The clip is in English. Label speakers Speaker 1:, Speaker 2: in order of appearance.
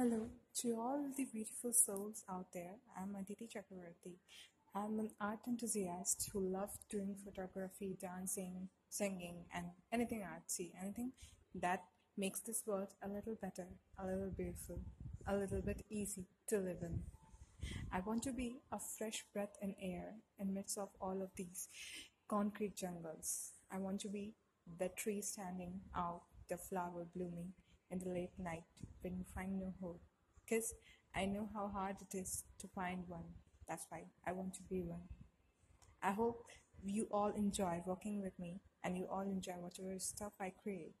Speaker 1: Hello to all the beautiful souls out there. I'm Aditi Chakravarti. I'm an art enthusiast who loves doing photography, dancing, singing, and anything artsy, anything that makes this world a little better, a little beautiful, a little bit easy to live in. I want to be a fresh breath in air in midst of all of these concrete jungles. I want to be the tree standing out, the flower blooming in the late night when you find no hope. Because I know how hard it is to find one. That's why I want to be one. I hope you all enjoy working with me and you all enjoy whatever stuff I create.